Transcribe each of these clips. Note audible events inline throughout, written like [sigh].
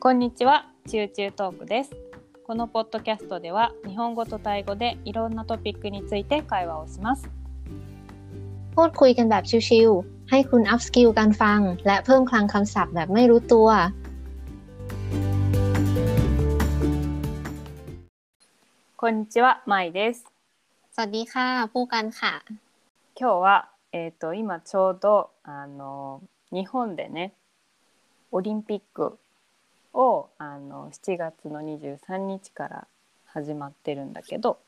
こんにちは、チューチュートークです。このポッドキャストでは日本語とタイ語でいろんなトピックについて会話をします。 พูดคุยกันแบบชิวๆ ให้คุณอัพสกิลการฟัง และเพิ่มคลังคำศัพท์แบบไม่รู้ตัว こんにちは、まいです。 สวัสดีค่ะ ผู้กันค่ะ 今日はえっ、と今ちょうどあの日本でねオリンピック をあの7月の23日から始まってるんだけど、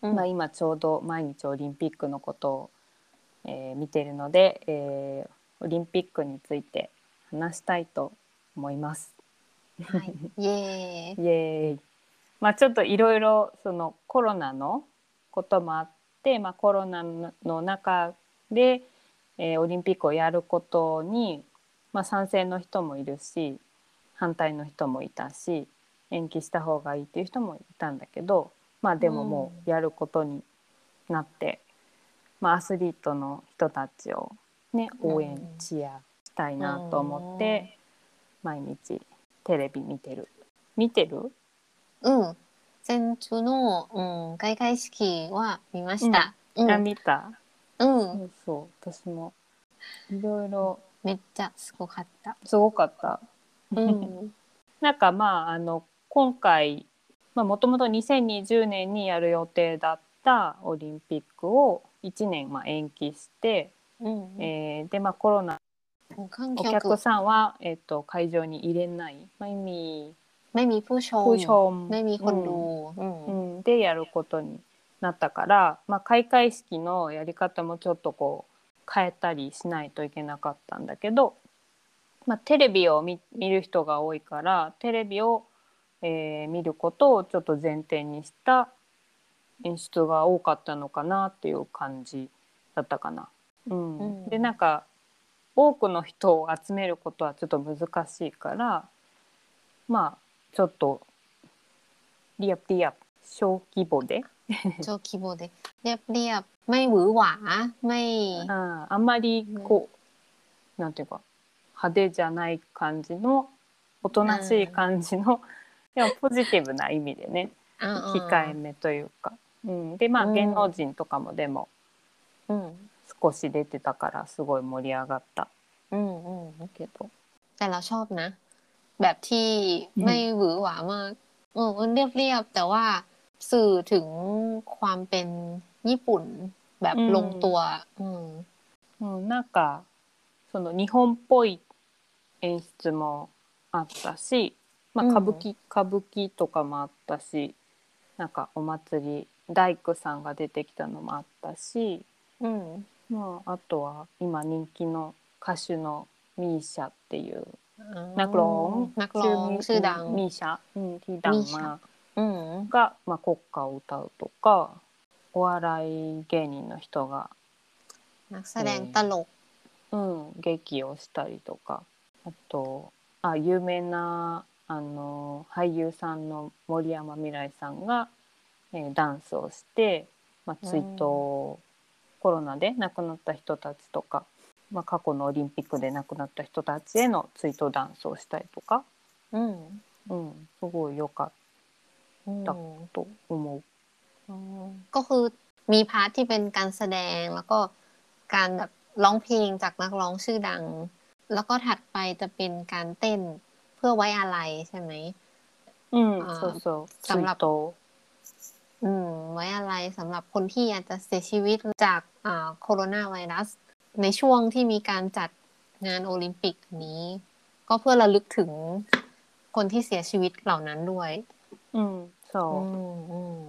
まあ、今ちょうど毎日オリンピックのことを、えー見てるので、えーオリンピックについて話したいと思います。はい、イエーイ [laughs] イエーイ。まあちょっといろいろそのコロナのこともあって、まあ、コロナの中で、えーオリンピックをやることに、まあ、賛成の人もいるし反対の人もいたし延期した方がいいっていう人もいたんだけど、まあ、でももうやることになって、まあ、アスリートの人たちを、ね、応援うんチアしたいなと思って毎日テレビ見てる。見てる？うん。先週の、うん、開会式は見ました。うん、あ見た、うん。そうそう私も。いろいろ。めっちゃすごかった。すごかった。うん、なんかまああの今回もともと2020年にやる予定だったオリンピックを1年まあ延期して、うん、えーでまあコロナ観お客さんは、えっと会場に入れないไม่มี ไม่มีผู้ชม ผู้ชม ไม่มีคนดูうんうん、でやることになったから、まあ、開会式のやり方もちょっとこう変えたりしないといけなかったんだけど、 まあ、テレビを見見る人が多いからテレビを、えー見ることをちょっと前提にした演出が多かったのかなっていう感じだったかな。うんうんでなんか多くの人を集めることはちょっと難しいからまあちょっとリアプリア小規模で、 [laughs] โจคีโบเดเรียบเรียบไม่หวือหวาไม่ ああんまりこう、なんていうか 派手じゃない感じのおとなしい感じの、でもポジティブな意味でねあ控えめというか、うん、でまあうん芸能人とかもでもうん少し出てたからすごい盛り上がった うんうん けど、 แต่เราชอบนะ แบบที่ไม่หวือหวามากเออมันเรียบเรียบแต่ว่าสื่อถึงความเป็นญี่ปุ่น แบบลงตัว อืม うん、なんかその日本っぽい 演出もあったし、まあ、歌舞伎、うん、歌舞伎とかもあったしなんかお祭り大工さんが出てきたのもあったし、うん、まあ、あとは今人気の歌手のミーシャっていう、うん、ナクロン？ナクロンミーシャ、うん、テダンマが、まあ、国歌を歌うとかお笑い芸人の人が。なんかそれ、えー、うん、劇をしたりとか。あとあ有名なあの俳優さんの森山未來さんが、えーダンスをして、まあ、追悼、コロナで亡くなった人たちとか、まあ、過去のオリンピックで亡くなった人たちへの追悼ダンスをしたりとか、 อืม うん、すごい良かっ อืม たと思う。 อ๋อก็คือมีพาร์ทที่เป็นการแสดงแล้วก็การแบบร้องเพลงจากนักร้องชื่อดัง แล้วก็ถัดไปจะเป็นการเต้นเพื่อไว้อาลัยใช่ไหม うん、あーそうそう追สำหรับ 悼 อืม ไว้อาลัยสำหรับคนที่อาจจะเสียชีวิตจากอ่าโคโรนาไวรัส ในช่วงที่มีการจัดงานโอลิมปิกนี้ ก็เพื่อระลึกถึงคนที่เสียชีวิตเหล่านั้นด้วย うんそう、 อืมอืม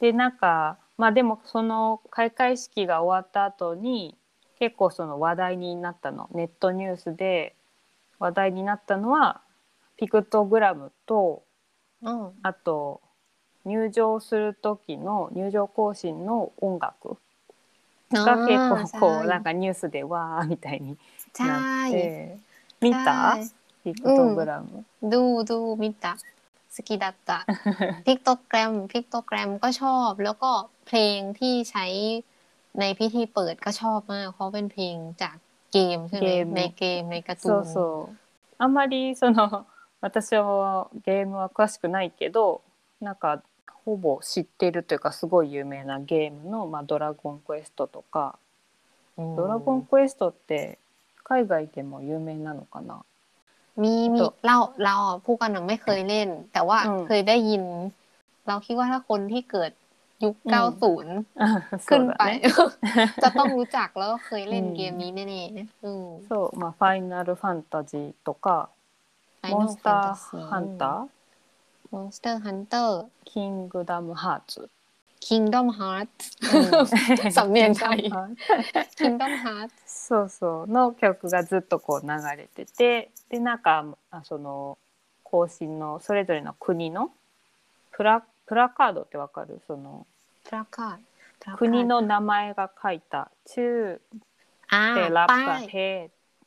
でなんかまあでもその開会式が終わった後に 結構その話題になったのネットニュースで話題になったのはピクトグラムと อ๋อ あと入場する時の入場行進の音楽が結構こうなんかニュースでわーみたいに ใช่ なって見た ใช่ ピクトグラム、 ดูดูมิตะสกิดัตตะ [laughs] พิกโตแกรมพิกโตแกรมก็ชอบ แล้วก็เพลงที่ใช้ ในพิธีเปิดก็ชอบมาก เพราะเป็นเพลงจากเกมใช่ไหม เกม ในเกมในการ์ตู そうんそうあんまりその 私はゲームは詳しくないけどなんかほぼ知ってるというかすごい有名なゲームの「まあ、ドラゴンクエスト」とか「ドラゴンクエスト」って海外でも有名なのかなมีมีเราเราผู้กันไม่เคยเล่น แต่ว่าเคยได้ยิน เราคิดว่าถ้าคนที่เกิด ยุคเก้าศูนย์ขึ้นไป [laughs] จะต้องรู้จักแล้วก็เคยเล่นเกมนี้แน่ๆそうまあファイナルファンタジーとかモンスターハンターモンスターハンターキングダムハーツキングダムハーツสำเนียงไทยキングダムハーツそうそうの曲がずっとこう流れててでなんかあその行進のそれぞれの国のプラ プラカードってわかるそのプラカード国の名前が書いた中แต่ละประเทศ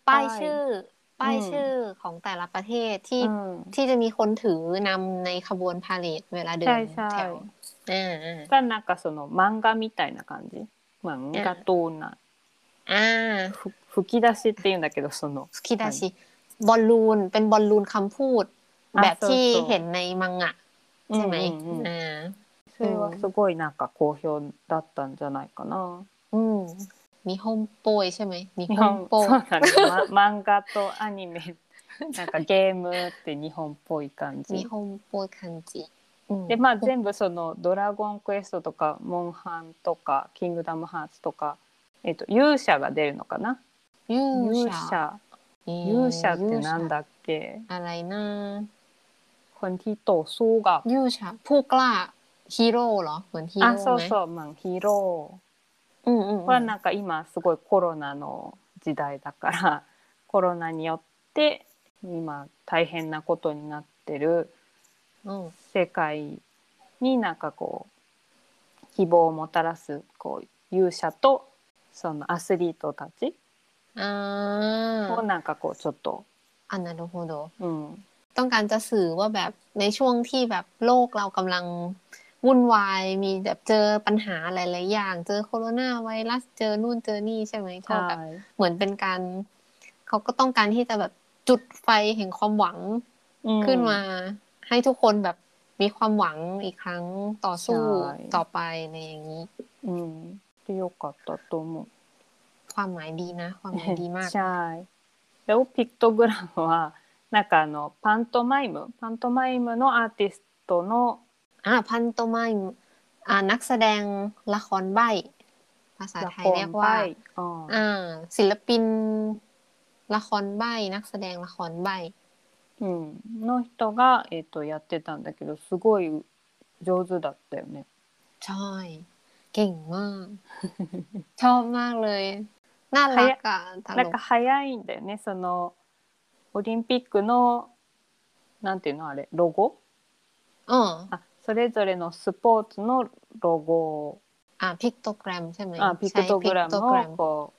ป้ายชื่อป้ายชื่อของแต่ละประเทศที่ที่จะมีคนถือนำในขบวนพาเลทเวลาเดินแถวがなんかその漫画みたいな感じ漫画とな吹き出しっていうんだけどその吹き出しบอลลูนเป็นบอลลูนคำพูดแบบที่เห็นในมังงะ うんうんうん、それはすごいなんか好評だったんじゃないかな。うん、うん、日本っぽい、日本っぽい。そうだね、ま、漫画とアニメ、[laughs] なんかゲームって日本っぽい感じ。日本っぽい感じ。うん、でまあ全部その「ドラゴンクエスト」とか「モンハン」とか「キングダムハーツ」とか、えっ、と、勇者が出るのかな？勇者。勇者,、えー、勇者ってなんだっけ？荒いな。 คนที่ต่อสู้กับ勇者ผู้กล้าฮีโร่เหรอเหมือนฮีโร่ไหมそうそうเหมือนฮีโร่うんうん、はなんか今すごいコロナの時代だから[laughs] コロナによって今大変なことになってる世界になんかこう希望をもたらすこう勇者とそのアスリートたちをなんかこうちょっとあなるほど、うん、 ต้องการจะสื่อว่าแบบในช่วงที่แบบโลกเรากำลังวุ่นวายมีแบบเจอปัญหาหลายๆอย่าง เจอโคโรนาไวรัสเจอนู่นเจอนี่ใช่ไหมก็แบบเหมือนเป็นการ เขาก็ต้องการที่จะแบบจุดไฟแห่งความหวังขึ้นมา ให้ทุกคนแบบมีความหวังอีกครั้งต่อสู้ต่อไปในอย่างนี้ อืมประโยกต่อตัวหมดความหมายดีนะ ความหมายดีมากใช่แล้วพิกตัวกราฟว่า なんかあのパントマイムパントマイムのアーティストのอ่าพันโตไมม์อ่านักแสดงละครใบภาษาไทยเรียกว่าอ่า ศิลปิน ละครใบนักแสดงละครใบうん、の人が、えーと、やってたんだけどすごい上手だったよね。ใช่[laughs] เก่งมากชอบมากเลยน่ารักอะなんか早いんだよねその オリンピックのなんていうのあれロゴうんあそれぞれのスポーツのロゴをあピクトグラムใช่ไหมあピクトグラムをこ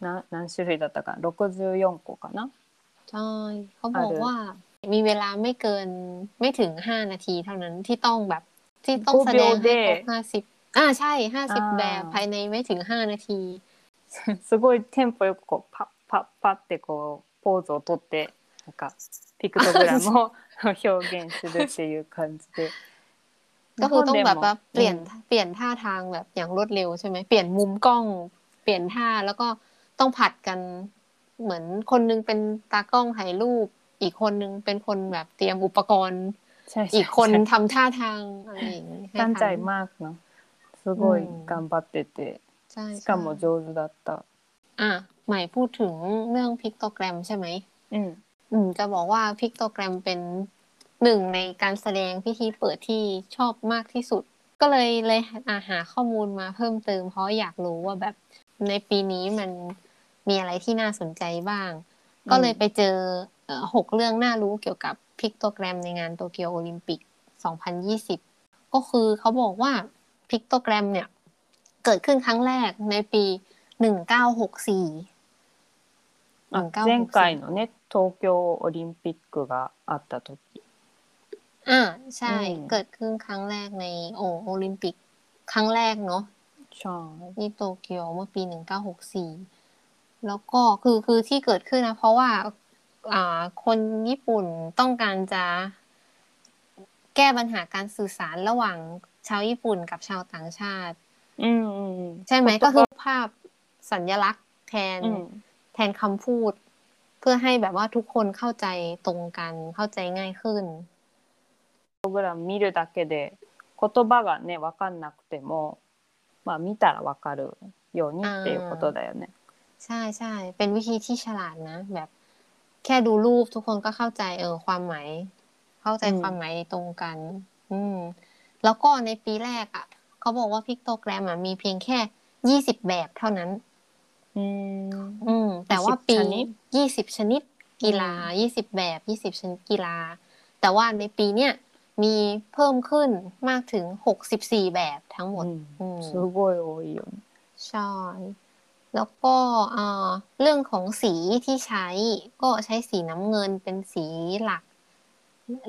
うな何種類だったか64個かなใช่เขาบอกว่า มีเวลาไม่เกินไม่ถึงห้านาทีเท่านั้นที่ต้องแบบ ที่ต้องแสดงให้ครบห้าสิบอ่าใช่ห้าสิบแบบภายในไม่ถึงห้านาทีすごいテンポよくこうパッパッパッってこう ポーズをとってなんかピクトグラムを表現するっていう感じでก็คือต้องแบบว่าเปลี่ยนเปลี่ยนท่าทางแบบอย่างรวดเร็วใช่ไหมเปลี่ยนมุมกล้อง เปลี่ยนท่าแล้วก็ต้องผัดกันเหมือนคนนึงเป็นตากล้องถ่ายรูป อีกคนนึงเป็นคนแบบเตรียมอุปกรณ์อีกคนทำท่าทางอะไรอย่างนี้ตั้งใจมากเนาะすごい頑張っててしかも上手だったอ่ะใ หม่พูดถึงเรื่องพิกโตแกรมใช่ไหมอืมอืม จะบอกว่าพิกโตแกรมเป็นหนึ่งในการแสดงพิธีเปิดที่ชอบมากที่สุด ก็เลยเลยอาหาข้อมูลมาเพิ่มเติม เพราะอยากรู้ว่าแบบในปีนี้มันมีอะไรที่น่าสนใจบ้าง ก็เลยไปเจอหกเรื่องน่ารู้เกี่ยวกับพิกโตแกรมในงานโตเกียวโอลิมปิก 2020 ก็คือเขาบอกว่าพิกโตแกรมเนี่ย เกิดขึ้นครั้งแรกในปี 1964前回のね東京オリンピックがあった時อ่าใช่ เกิดขึ้นครั้งแรกในโอโอลิมปิก ครั้งแรกเนาะใช่ที่โตเกียวเมื่อปี 1964แล้วก็คือคือที่เกิดขึ้นนะเพราะว่า อ่าคนญี่ปุ่นต้องการจะแก้ปัญหาการสื่อสารระหว่างชาวญี่ปุ่นกับชาวต่างชาติ อืมอืม ใช่ไหมก็คือภาพสัญลักษณ์แทน อืม แ ทนคำพูด เพื่อให้แบบว่าทุกคนเข้าใจตรงกัน เข้าใจง่ายขึ้น プログラム見るだけで言葉がね分かんなくてもまあ見たら分かるようにっていうことだよね。 ใช่ใช่ เป็นวิธีที่ฉลาดนะ แบบ แค่ดูรูปทุกคนก็เข้าใจเออความหมาย เข้าใจ อืม ความหมายตรงกัน อืม แล้วก็ในปีแรกอ่ะ เขาบอกว่าพิกโตแกรมอ่ะมีเพียงแค่ยี่สิบแบบเท่านั้น うん อืม แต่ว่าปี ชนิด ยี่สิบชนิดกีฬา อืม ยี่สิบแบบยี่สิบชนิดกีฬา แต่ว่าในปีเนี้ยมีเพิ่มขึ้นมากถึงหกสิบสี่แบบทั้งหมด อืม すごい多いよね。 ใช่ แล้วก็อ่าเรื่องของสีที่ใช้ก็ใช้สีน้ำเงินเป็นสีหลัก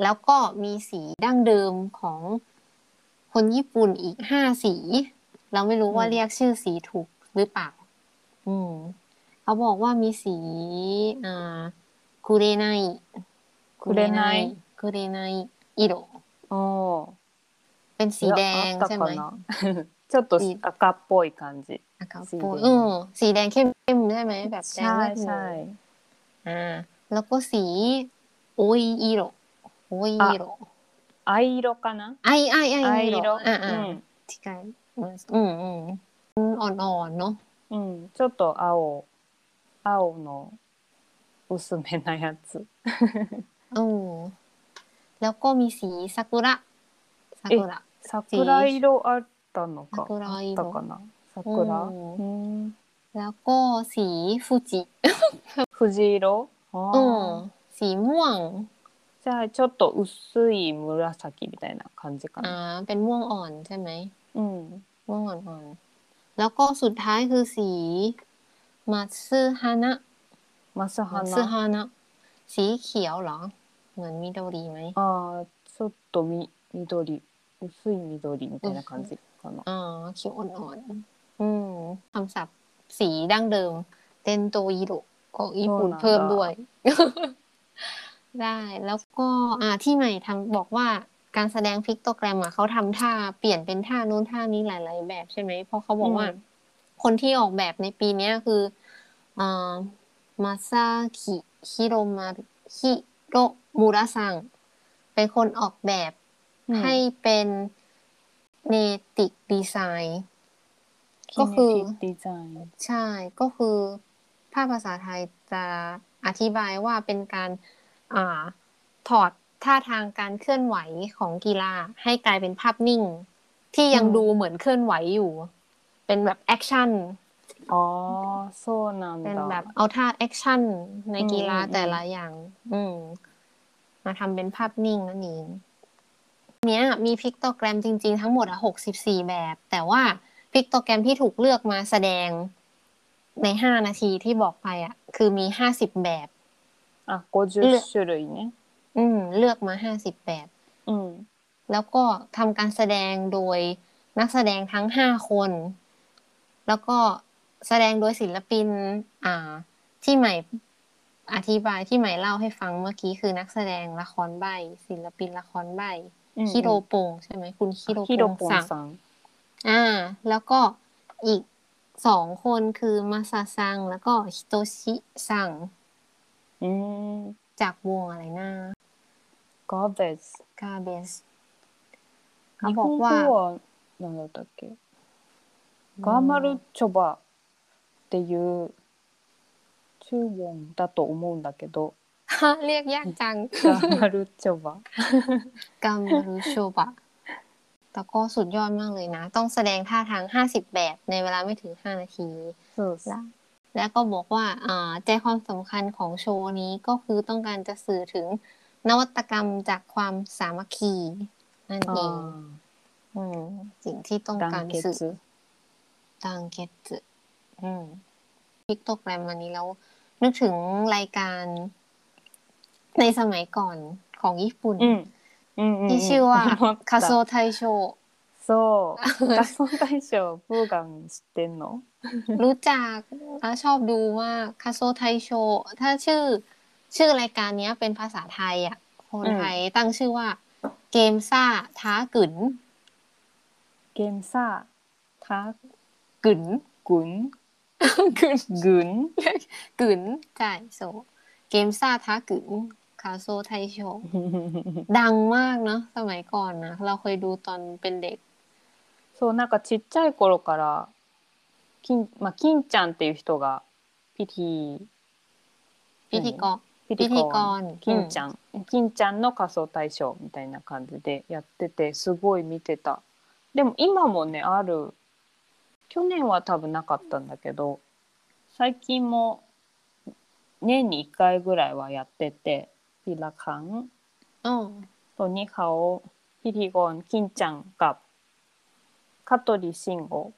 แล้วก็มีสีดั้งเดิมของคนญี่ปุ่นอีกห้าสี เราไม่รู้ว่า อืม เรียกชื่อสีถูกหรือเปล่า อืม เขาบอกว่ามีสีอ่าคุเรไน คุเรไน คุเรไนอิโร おー เป็นสีแดง いやあった ใช่ไหม かなちょっといい赤っぽい感じ。 อากาศ สี โปรย แดง เออสีแดงเข้มๆใช่ไหมแบบแดง ใช่ เลือดหมู ใช่ อ่า แล้วก็สีโอยอิโรโอยอิโร 藍色かな ไอไอไอ 藍 อิโร 色 อ่าอ่า うん ที่ไกลอืมอืมอ่อนๆเนาะ うん、ちょっと青青の薄めなやつ。 เออแล้วก็มีสีซากุระซากุระ 桜色あったのか。桜色あったかな。桜。うんうん。 แล้วก็สีฟูจิ [laughs] 藤色。あ อื ー มสีม่วง じゃあちょっと薄い紫みたいな感じか อ่า な。 เป็นม่วงอ่อนใช่ไหม うん。 ม่วงอ่อนๆ แล้วก็สุดท้ายคือสีมัตสึฮานะ マス มัตสึ 花。 ฮานะสีเขียวเหรอ เหมือนมิโดริไหม ああ、ちょっとみ緑薄い緑みたいな感じかな。 อ๋อเขียวอ่อนๆ อืมคำศัพท์สีดั้งเดิม เตนโตอิโรของญี่ปุ่น โอ้น่า เพิ่มด้วย ได้แล้วก็อ่าที่ใหม่ทำบอกว่า การแสดงพิกโตแกรมอะเขาทำท่าเปลี่ยนเป็นท่านู้นท่านี้หลาย ๆ แบบใช่ไหมเพราะเขาบอกว่า คนที่ออกแบบในปีเนี้ยคืออมาซาคิฮิโรมาฮิโรมูระซังเป็นคนออกแบบให้เป็นเนติกดีไซน์ก็คือดีไซน์ใช่ก็คือภาพภาษาไทยจะอธิบายว่าเป็นการอ่าถอด ท่าทางการเคลื่อนไหวของกีฬาให้กลายเป็นภาพนิ่ง ที่ยังดูเหมือนเคลื่อนไหวอยู่ เป็นแบบ action อ๋อ そうなん เป็นแบบเอาท่า action ในกีฬาแต่ละอย่าง อืมาทำเป็นภาพนิ่งนั่นเองเนี้ยมี pictogram จริงๆ ทั้งหมดอะหกสิบสี่แบบ แต่ว่า pictogram ที่ถูกเลือกมาแสดงในห้านาทีที่บอกไปอะคือมีห้าสิบแบบอะโกจุชุรุยเนี่ย อืม เลือกมาห้าสิบแบบ อืม แล้วก็ทำการแสดงโดยนักแสดงทั้งห้าคน แล้วก็แสดงโดยศิลปิน อ่า ที่ใหม่อธิบายที่ใหม่เล่าให้ฟังเมื่อกี้คือนักแสดงละครใบ ศิลปินละครใบคิโดโปงใช่ไหมคุณคิโดโปงสังอ่า แล้วก็อีกสองคนคือมาซาซัง แล้วก็ฮิโตชิซังจากวงอะไรนะ ガーベス。 กาเบส เขา 日 บอก 本語 ว่า は何だったっけガーマルチョバっていう中音だと思うんだけど เรียกยากจัง ガーマルチョバ กัมมารุโชบะ แต่ก็สุดยอดมากเลยนะ ต้องแสดงท่าทางห้าสิบแบบในเวลาไม่ถึงห้านาที そうそ และ う และก็บอกว่า อ่า ใจความสำคัญของโชว์นี้ก็คือต้องการจะสื่อถึง นวัตกรรมจากความสามัคคีนั่นเอง あ อืม สิ่งที่ต้อง ー การ 団 สื่อ 結 ดังเกตสึอืมพิกโตแกรมวันนี้แล้ว นึกถึงรายการในสมัยก่อนของญี่ปุ่น うんうんうんうん ที่ชื่อว่า 思った คาโซไทโช そう仮想大賞ブーガン知ってんの รู้จักแล้วชอบดูว่ากคาโซไทโช ถ้าชื่อ ชื่อรายการเนี้ยเป็นภาษาไทยอ่ะ คนไทยตั้งชื่อว่า เกมซ่าท้ากึ๋น เกมซ่าท้าก ึ๋น กุน กึ๋น กุน กึ๋นใช่โซเกมซ่าท้ากึ๋นคาโซไทยโชว์ดังมากเนาะสมัยก่อนนะเราเคยดูตอนเป็นเด็ก そうなんかちっちゃい頃から金,、まあ、金ちゃんっていう人がピティ พิธีกร ピリカン。金ちゃん、うん、金ちゃんの仮装大賞みたいな感じでやっててすごい見てた。でも今もねある。去年は多分なかったんだけど最近も年に1回ぐらいはやっててピラカン、うん、とニハオヒリゴン金ちゃんが香取慎吾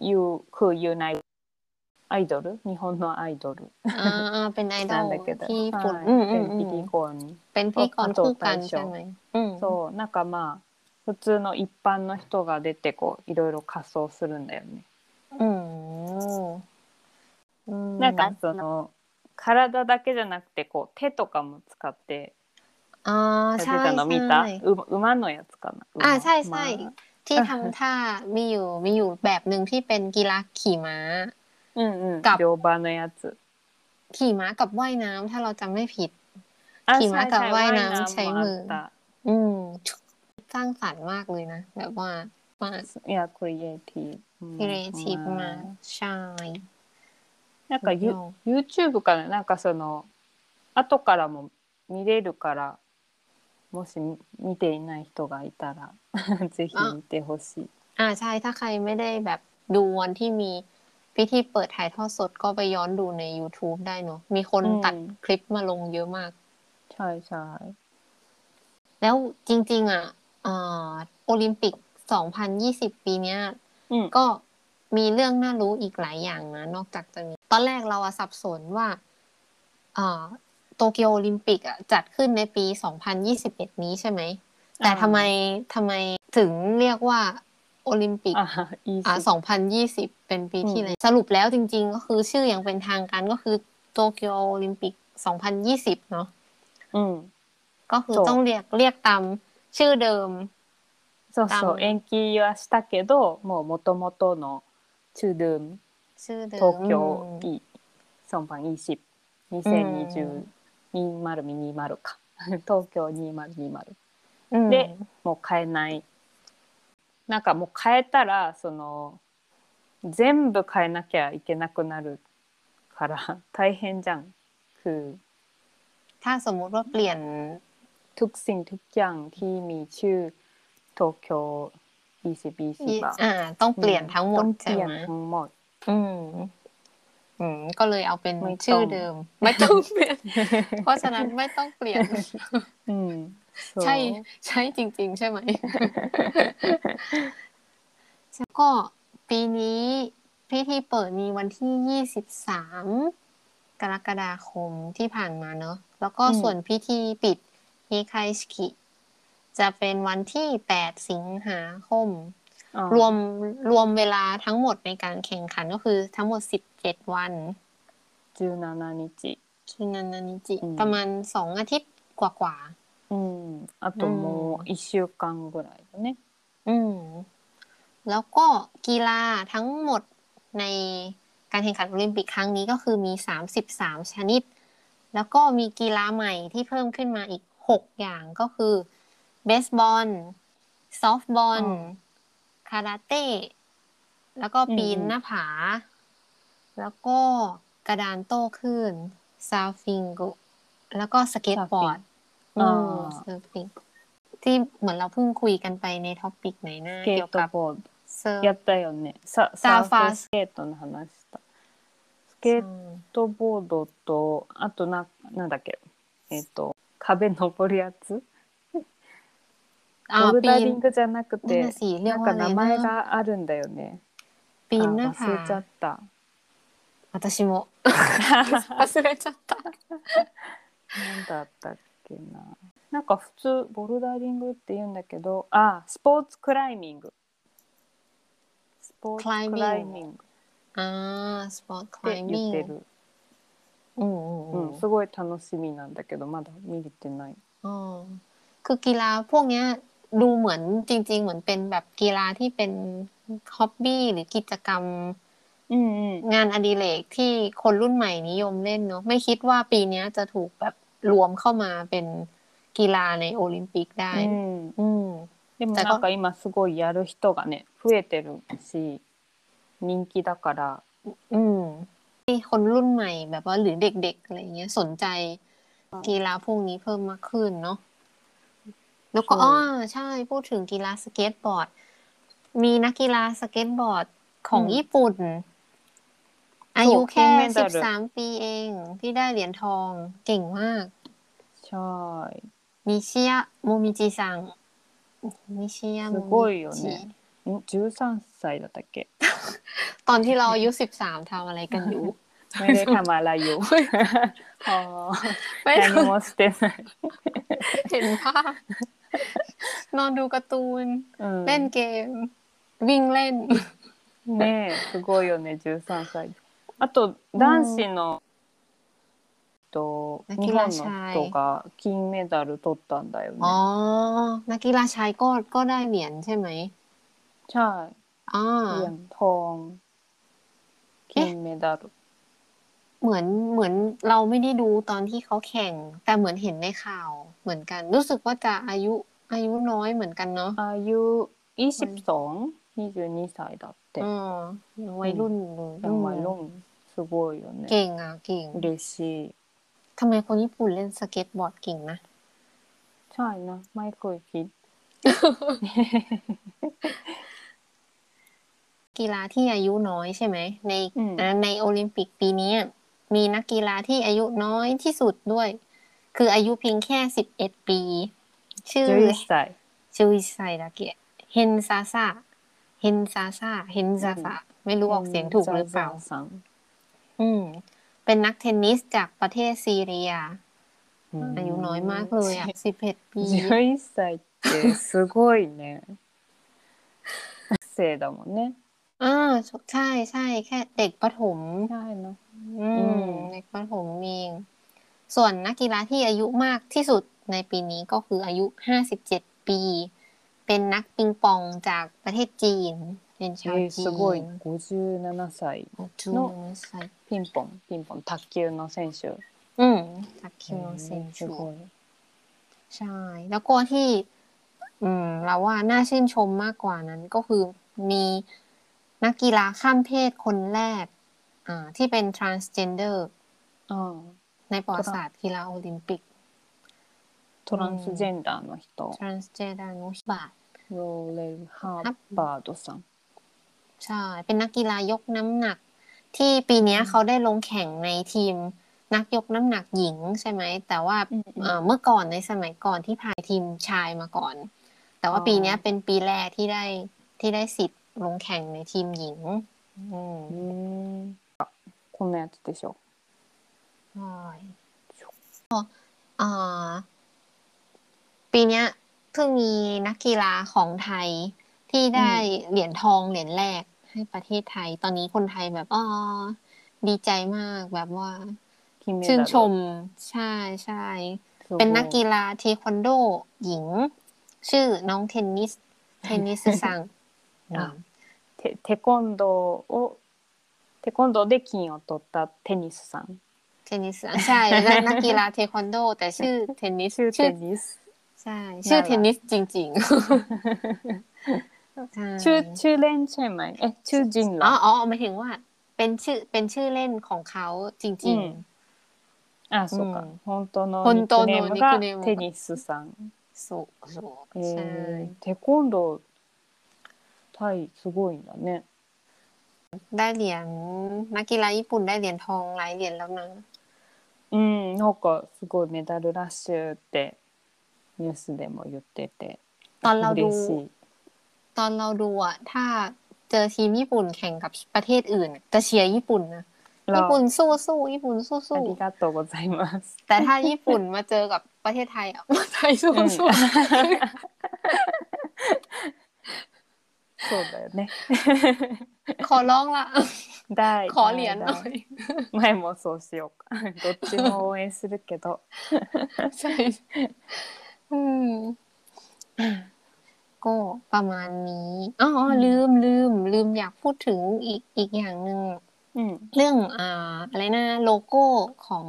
YouFuUnited อยู่คืออยู่ในไอดอล日本のアイドル อ่าอ่าเป็นไอดอ な ล んだけど、 ที่ญี่ปุ่น はい อืมอื เป็ ม น อื พิ ม ธีกร เป็นพิธีกรคู่กันใช่ไหมอืม そうなんかまあ普通の一般の人が出てこういろいろ仮装するんだよね。 อืมอืม なんかその体だけじゃなくてこう手とかも使って อ่า やって ใช่ たの見 ใช่ たう馬のやつかな。 อ่า 馬 ใช่ใช่ まあ ที่ทำท่ามีอยู่มีอยู่แบบหนึ่งที่เป็นกีฬาขี่ม้า うんうんกับ乗馬のやつ。 ขี่ม้ากับว่ายน้ำถ้าเราจำไม่ผิด あขี่ม้ากับ ใช่ใช่ ว่ายน้ำใช้มือ ว่ายน้ำもあっ อืมสร้างสรรค์มากเลยนะ แบบว่ามา たいやクリエイティブ。ครีเอทีฟมากใช่ なんかユ YouTube かななんかその後からも見れるからもし見ていない人がいたらぜひ見てほしい。 อ่าใช่ถ้าใครไม่ได้แบบดูวันที่มี พิธีเปิดถ่ายทอดสดก็ไปย้อนดูใน YouTube ได้เนอะมีคนอืมตัดคลิปมาลงเยอะมาก ใช่ใช่แล้วจริง ๆ อะอ่าโอลิมปิก 2020 ปีเนี้ยうん、ก็มีเรื่องน่ารู้อีกหลายอย่างนะ นอกจากจะมีตอนแรกเราอะสับสนว่าอ่าโตเกียวโอลิมปิกอะจัดขึ้นในปี 2021 นี้ใช่ไหม แต่ทำไมทำไมถึงเรียกว่า โอลิมปิก あいい อ่า し 2020 เป็นปีที่ อืม แล้วสรุปแล้วจริง ๆ ก็คือชื่ออย่างเป็นทางการก็คือโตเกียวโอลิมปิก 2020 เนาะ うん ก็คือ そう ต้องเรียกเรียกตามชื่อเดิม そうそうあの延期はしたけどもう元々のチュードゥーム ชื่อเดิม 東京い2020 2020 2020か東京2020 อืม でもう変えない なんかもう変えたらその全部変えなきゃいけなくなるから大変じゃんคือ ถ้าสมมุติว่าเปลี่ยน ทุกสิ่งทุกอย่างที่มีชื่อโตเกียว2020อะ อ่า ต้องเปลี่ยนทั้งหมด ต้องเป ใช่ ลี่ยน ไหม ทั้งหมด อืม อืม ก็เลยเอาเป็น ไม่ต้อง ชื่อเดิม ไม่ต้องเปลี่ยน เพราะฉะนั้นไม่ต้องเปลี่ยน うんそう ใช่ใช่จริง ๆ ใช่ไหมแล้วก็ปีนี้พิธีเปิดมีวันที่23กรกฎาคมที่ผ่านมาเนอะแล้วก็ส่วนพิธีปิดเฮไคสกิจะเป็นวันที่8สิงหาคมあรวมรวมเวลาทั้งหมดในการแข่งขันก็คือทั้งหมด17วัน17日คือนันนานิจิอืมประมาณสองอาทิตย์กว่า うんあともう1週間ぐらいだね ๆ อืม แล้วก็กีฬาทั้งหมดในการแข่งขันโอลิมปิกครั้งนี้ก็คือมี 33 ชนิด แล้วก็มีกีฬาใหม่ที่เพิ่มขึ้นมาอีก 6 อย่างก็คือเบสบอล ซอฟต์บอล อืม คาราเต้ แล้วก็ปีน อืม หน้าผา แล้วก็กระดานโต้คลื่นซาฟิงกุแล้วก็สเก็ตบอร์ด อื あ มเซิร์ฟฟิงที่เหมือนเราเพิ่งคุยกันไปในท็อปิกไหนนะ スケ เกี่ย ー วกับ トボード เซิร์ฟ やったよねササーファーサーフスケートの話したスケートボードとあとななんだっけえっ、と壁登るやつ อ่า ボル ปี ダリ น ングじゃなく นั่น て น่ะสิเรีย な ก ん ว่า か อะไร 名前 นะ があるんだよね ปีนหน้า あ ผา 忘れちゃった私も[laughs] 忘れちゃったなんだったっ けななんか普通ボルダリングって言うんだけどあスポーツクライミングスポーツクライミング อ่าสปอร์ตค っ ลา て イミ 言 ン って グ る อืมอืม う อืม ん、すごい楽しみなんだけどまだ見れてない อ๋อคือกีฬาพวกเนี้ย ดูเหมือนจริง ๆ เหมือนเป็นแบบกีฬาที่เป็นฮ็อบบี้หรือกิจกรรม うんうん งานอดิเรกที่คนรุ่นใหม่นิยมเล่นเนาะไม่คิดว่าปีเนี้ยจะถูกแบบ รวมเข้ามาเป็นกีฬาในโอลิมปิกได้ うん、 อืม でもだからなんか今すごいやる人がね増えてるし人気だから อืมที่คนรุ่นใหม่แบบว่าหรือเด็กๆอะไรเงี้ย สนใจกีฬาพวกนี้เพิ่มมากขึ้นเนาะแล้วก็ ใช่ อ๋อใช่พูดถึงกีฬาสเก็ตบอร์ด มีนักกีฬาสเก็ตบอร์ดของญี่ปุ่น อายุแค่ 金メ สิ ダ บ ル สามปีเอง ที่ได้เหรียญทองเก่งมาก ใช่ นิชิยะโมมิจิซังนิชิยะโม す มิ ごいよ จิ ねん13歳だったっけ ตอนที่เราอายุสิบสามทำอะไรกันอยู่ ไม่ได้ทำอะไรอยู่ อ๋อ ไม่ 何もしてない เห็นภาพ นอนดูการ์ตูน うん เล่นเกม วิ่งเล่น ねえすごいよね13歳 あと男子の、とนัก 日 กี 本 ฬา の ชาย 人が金メダル取ったんだよね、 อ๋อ นักกีฬาชายก็ก็ได้เหรียญใช่ไหม ใช่ อ่า เหรียญทอง金メダル เหมือนเหมือนเราไม่ได้ดูตอนที่เขาแข่ง แต่เหมือนเห็นในข่าว เหมือนกัน รู้สึกว่าจะอายุอายุน้อยเหมือนกันเนาะ อายุ22 22歳だって อืมยังวัยรุ่นอยู่เลย ยังวัยรุ่น すごいよね เก่งอ่ะเก่ง 嬉しい ทำไมคนญี่ปุ่นเล่นสเก็ตบอร์ดเก่งนะ ใช่นะไม่เคยคิด กีฬาที่อายุน้อยใช่ไหม ใน อืม อ่าในโอลิมปิกปีนี้มีนักกีฬาที่อายุน้อยที่สุดด้วย คืออายุเพียงแค่สิบเอ็ดปี ชื่อ 11歳 ชื่อไซดาเกะเฮนซาซาเฮนซาซาเฮนซาซาไม่รู้ออกเสียงถูกหรือเปล่า ザザさん อืม เป็นนักเทนนิสจากประเทศซีเรีย อายุน้อยมากเลยอ่ะสิบเอ็ดปี 11歳ってすごいね学生だもんね อ่าใช่ใช่แค่เด็กประถม ใช่เนาะ อื อื ม ม เด็กประถมเอง ส่วนนักกีฬาที่อายุมากที่สุดในปีนี้ก็คืออายุห้าสิบเจ็ดปี เป็นนักปิงปองจากประเทศจีน เป็นชาว えー จีน すごい57歳จูนใส่ ピンポンピンポン卓球の選手 อืมจากคิโนเซน えー ชู すごい ใช่ แล้วก็ที่ อืม เราว่าน่าชื่นชมมากกว่านั้นก็คือมีนักกีฬาข้ามเพศคนแรก อ่า ที่เป็น transgender あ ในประวัติศาสตร์กีฬาโอลิมปิก トランスジェンダーの人、 transgender นุชบาท ローレル・ハーバードさん ใช่ เป็นนักกีฬายกน้ำหนัก ที่ปีเนี้ยเขาได้ลงแข่งในทีม นักยกน้ำหนักหญิงใช่ไหม แต่ว่า อืมอืม เอ่อเมื่อก่อนในสมัยก่อนที่ผ่านทีมชายมาก่อน แต่ว่า อ๋อ ปีเนี้ยเป็นปีแรกที่ได้ที่ได้สิทธิ์ลงแข่งในทีมหญิง อืม うーんあこんなやつでしょ ใช่ก็อ่าปีเนี้ยเพิ่งมีนักกีฬาของไทย ที่ได้เหรียญทองเหรียญแรกให้ประเทศไทย ตอนนี้คนไทยแบบอ๋อดีใจมากแบบว่า 金メダル ชื่นชม ใช่ใช่ すごい เป็นนักกีฬาเทควันโดหญิง ชื่อน้องเทนนิส เทนนิสซัง あテテコンドーをテコンドーで金を取ったテニスさん เทนนิสซังใช่แล้วนักกีฬาเทควันโด แต่ชื่อเทนนิส ชื่อเท ชื่อน นิส ใช่ ชื่อ น่ารัก เทนนิสจริงๆใ ช่ ชื่อชื่อเล่นใช่ไหมเอ๊ะชื่อจริงเหร อ๋อ อ อ๋อหมายถึงว่า เป็นชื่อเป็นชื่อเล่นของเขาจริง อืม あそうか、うん本当の本当のニックネームがニックネームがテニスさん、 ๆそうそう え ใช่ ー、テコンドータイすごいんだね ได้เหรียญนักกีฬาญี่ปุ่นได้เหรียญทองหลายเหรียญแล้วนะ うんなんかすごいメダルラッシュってニュースでも言ってて ตอนเราดู 嬉しい ตอนเราดูอะถ้าเจอทีมญี่ปุ่นแข่งกับประเทศอื่น จะเชียร์ญี่ปุ่นนะ เรา ญี่ปุ่นสู้สู้ญี่ปุ่นสู้ あ สู้ りがとうございます。 แต่ถ้าญี่ปุ่นมาเจอกับประเทศไทยอะ ไทยสู้ うん สู้ そうだよね。 ขอร้องละ ได้ ขอเหรียญหน่อย 前もそうしようかどっちも応援するけど ใช่ อืม ก็ประมาณนี้อ๋อลืมลืม ลืมอยากพูดถึงอีกอีกอย่างหนึ่งเรื่องอ่าอะไรนะโลโก้ของ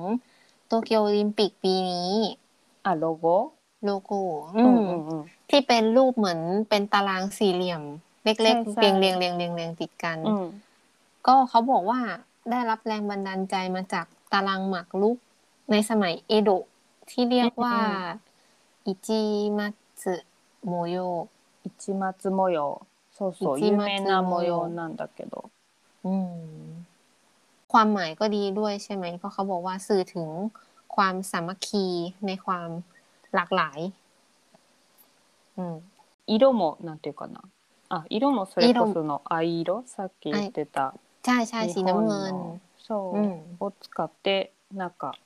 โตเกียวโอลิมปิกปีนี้อะโลโก้โลโก้ที่เป็นรูปเหมือนเป็นตารางสี่เหลี่ยม เล็กๆเรียงเรียงเรียงเรียงเรียงติดกันก็เขาบอกว่าได้รับแรงบันดาลใจมาจากตารางหมากรุกในสมัยเอโดะที่เรียกว่าอิจิมัตสึโมโย 市松模様そうそう市松有名な模様なんだけど อืม ความหมายก็ดีด้วยใช่ไหมเพราะเขาบอกว่าสื่อถึงความสามัคคีในความหลากหลาย อืม 色もなんていうかなあ色もそれこその藍色さっき言ってた ใช่ใช่สี 日 น้ำ 本 เงิน のそう、うんを使ってなんか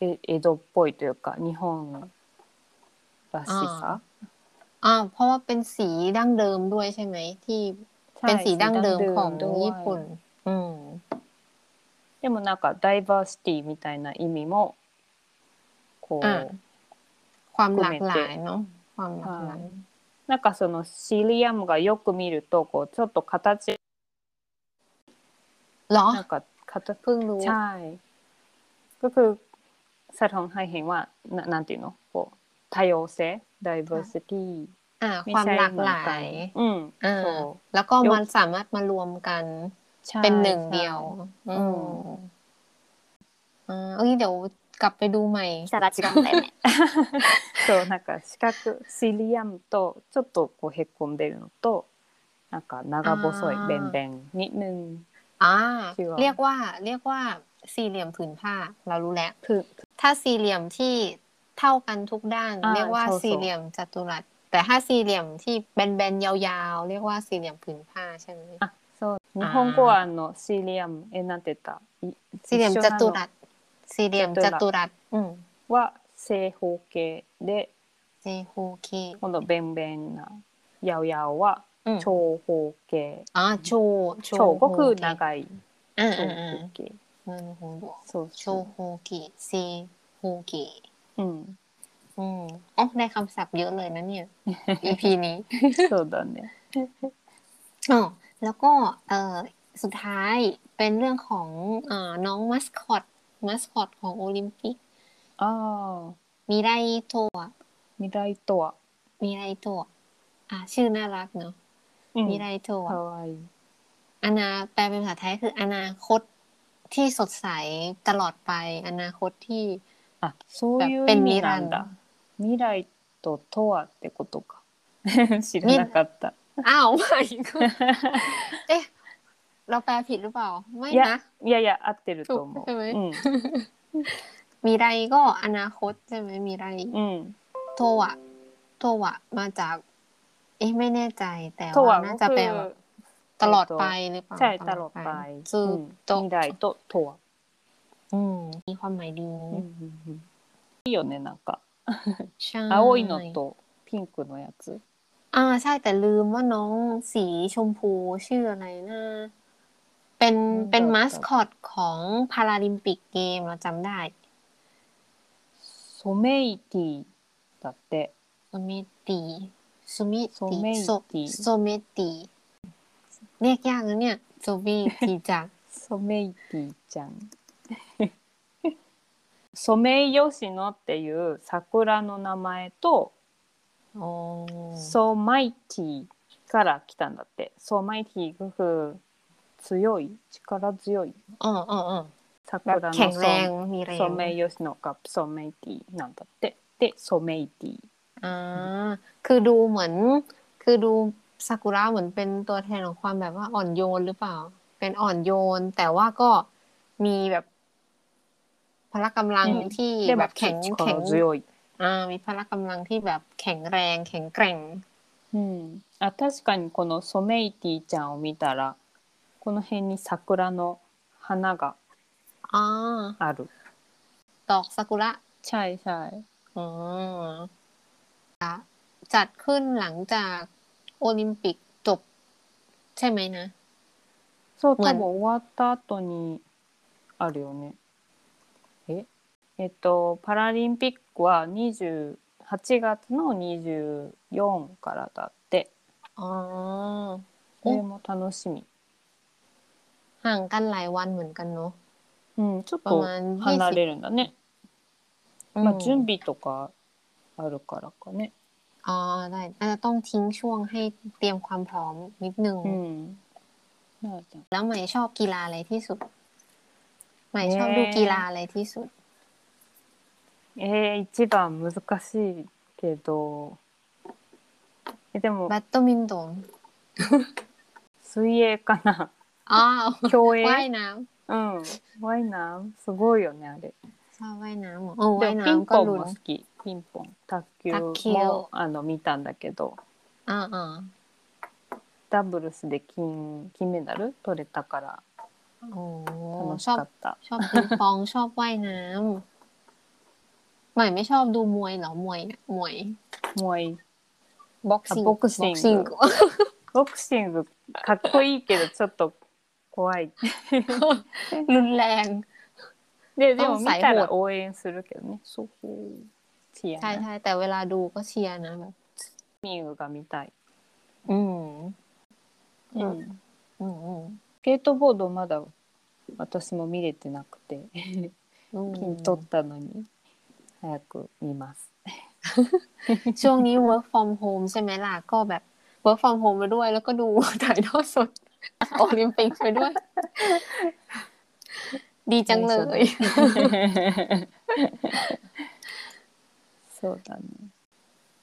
え江戸っぽいというか日本らしさ อ่า เพราะว่าเป็นสีดั้งเดิมด้วยใช่ไหม ที่ ใช่ เป็นสีดั้งเดิมของ ด้วย ญี่ปุ่น อืม でもなんかダイバーシティみたいな意味もこう、 อ่า ความหลากหลายเนาะความหลากหลาย なんかそのシリアムがよく見るとこうちょっと形 เหรอ なんか形 เพิ่งรู้ ใช่ ก็คือสะท้อนให้เห็นว่านะなんていうのこう多様性ダイバーシティ อ่า ไม่ ความ ใช่ หลาก เหมื ห อน ลา กัน ย อืม อ่า そう แล้วก็ ยก มันสามารถมารวมกัน ใช่ เป็นหนึ่งเดียว ใช่ อืมอ่าเอ้ยเดี๋ยวกลับไปดูใหม่ したら違うんだよね。そうなんか四角シリアムとちょっとこうへこんでるのとなんか長細いあーベンベンนิดนึง อ่า ชื่อว่า เรียกว่า เรียกว่าสี่เหลี่ยมผืนผ้า เรารู้แล้ว คือ ถ้าสี่เหลี่ยมที่เท่ากันทุกด้าน อ่า เรียกว่า そうそう สี่เหลี่ยมจัตุรัส แต่ถ้าสี่เหลี่ยมที่แบนๆยาวๆ เรียกว่าสี่เหลี่ยมผืนผ้าใช่ไหม あそう日本語はあのシリアムえなんて言ったい สี่เหลี่ยม 一緒 จั な ตุ の รัส สี่เหลี่ยมจัตุรัส อืม は正方形で เจโฮเค 今度ベンベンなヤオヤオは อืม 長方形 อ่าโชโช 長ก็คือ โฮเค 長い อ่า 長 อ่า 方形 อ่าโฮ そう โช そう โฮเกเซโฮเก うん อืมอ๋อได้คำศัพท์เยอะเลยนะเนี่ย EP นี้ そうだね อ๋อแล้วก็เอ่อสุดท้ายเป็นเรื่องของเอ่อน้องมัสคอตมัสคอตของโอลิมปิก ああ มีไรโตะ 未来とは มีไรโตะอ่ะชื่อน่ารักเนาะ うん มีไรโตะ かわいい อนาแปลเป็นภาษาไทยคืออนาคตที่สดใสตลอดไป อนาคตที่ あそういうペン意味ミランなんだ 未来ととはってことか[laughs] 知らなかった อ้าว ไม่ก็[laughs] เอ๊ะ เราแปลผิดหรือเปล่า ไม่ いや นะ いやいや合ってると思うそうだよねうん [laughs] มีไรก็อนาคตใช่ไหมมีไร うん โทวะโทวะมาจาก เอ๊ะไม่แน่ใจ แต่ と ว่า は น่า ก็ จะ คื เป็น อ แบบตลอดไปหรือเปล่า ใช่ตลอดไป ซู อืม โตะ 未来ととは อืมมีความหมายดี うんうんうんいいよねなんか ใช่ 青いのとピンクのやつ อ่าใช่แต่ลืมว่าน้องสีชมพูชื่ออะไรนะ เป็น อืม เป็น เดี๋ยว มาสคอตของพาราลิมปิกเกมเราจำได้ ソメイティだって โซเมตีซูมิ โซเม ติโซ ติ โซเมติเรียกยากนะเนี่ยโซเมติจัง ソメイティちゃん ソメイヨシノっていう桜の名前と โอ้ ソマイティから来たんだってソマイティก็คือ強い力強い อ๋ออ๋ออ๋อ แบบ 桜の แข็งแรง ソ มีแรง ソメイヨシノกับソメイティなんだってでソメイティ อ่าคือดูเหมือน คือดูซากุระเหมือนเป็นตัวแทนของความแบบว่าอ่อนโยนหรือเปล่า เป็นอ่อนโยน แต่ว่าก็มีแบบพ ละกำลัง อืม ที่ で แบ も บแข็งแข็ง 力強い อ่า มีพละกำลังที่แบบแข็งแรง แข็งแกร่ง うん、あ確かにこのソメイティちゃんを見たらこの辺に桜の花が อ่า ある ดอกซากุระ ใช่ใช่ อ๋ออ่ะจัดขึ้นหลังจากโอลิมปิกจบ ใช่ไหมนะ そうまあ多分終わった後にあるよねえ えっとパラリンピックは28月の24からだって อ๋อ それも楽しみ ห่างกันหลายวันเหมือนกันเนาะ うんちょっとประมาณ離れるんだねうんまあ準備とかあるからかね อ๋อได้อาจจะต้องทิ้งช่วงให้เตรียมความพร้อมนิดนึง うんなあちゃん แล้วใหม่ชอบกีฬาอะไรที่สุด ใหม่ชอบ ねえ ดูกีฬาอะไรที่สุด えー、一番難しいけどえでも แบดมินตัน [laughs] 水泳かな อ๋อ 競泳 ว่ายน้ うんワイナーすごいよねあれ ำชอบว่ายน้ำเหรอเออ で ว่าย もピン น้ำก็ ポン ลุ้น も好きピンポン卓球卓球もあの見たんだけど อ่าอ่า ダブルスで金金メダル取れたから โอ้ 楽し ชอบ かった ชอบปิงปอง ชอบว่ายน้ำ ใหม่ไม่ชอบดูมวยเหรอมวยมวย もういい บ็อกซิ่ง บ็อกซิ่ง ซิ่ง ボクシングかっこいいけどち[laughs] ょっと怖い รุนแรง ででも見あ最後たら応援するけどねそうチア ใช่ ね ใช่แต่เวลาดูก็เชียร์นะแบบ ミングが見たい、 อืม うん、 อืมอืม スケートボードまだ私も見れてなくて [laughs] อืม 金取ったのに 早く見ます ช่วงนี้ work from home ใช่ไหมล่ะ ก็แบบ work from home ไปด้วย แล้วก็ดู ถ่ายทอดสด โอลิมปิกไปด้วย ดีจังเลย そうだね。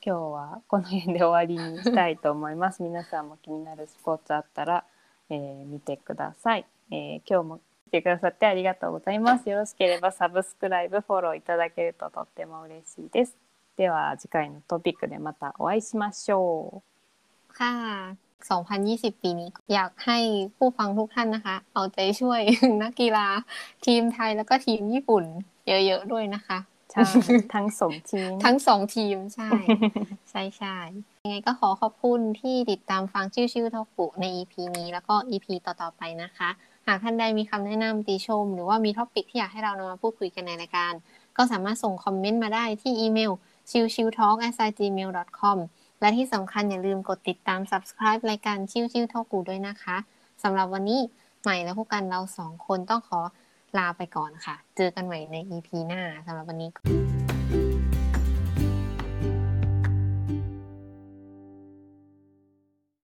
今日はこの辺で終わりにしたいと思います。皆さんも気になるスポーツあったら、えー見てください、えー今日も来 てくださってありがとうございます。よろしければサブスクライブ、フォローいただけるととっても嬉しいです。では次回のトピックでまたお会いしましょ ค่ะ [laughs] 2020 ปีนี้ อยากให้ผู้ฟังทุกท่านนะคะ เอาใจช่วย นักกีฬา ทีมไทยแล้วก็ทีมญี่ปุ่น เยอะๆด้วยนะคะ う。チャンทั้งสองทีม ทั้งสองทีมใช่ ใช่ใช่ยังไงก็ขอขอบคุณที่ติดตามฟังชื่อชื่อทอกุใน EP นี้แล้วก็ EP ต่อ ๆ ไปนะคะ หากท่านใดมีคำแนะนำติชม หรือว่ามี topic ที่อยากให้เรานำมาพูดคุยกันในรายการ ก็สามารถส่งคอมเมนต์มาได้ที่อีเมล ชิวชิว talk gmail com และที่สำคัญอย่าลืมกดติดตาม subscribe รายการชิวชิวทอกูด้วยนะคะสำหรับวันนี้ใหม่และพวกกันเราสองคนต้องขอลาไปก่อนค่ะ เจอกันใหม่ใน EP หน้าสำหรับวันนี้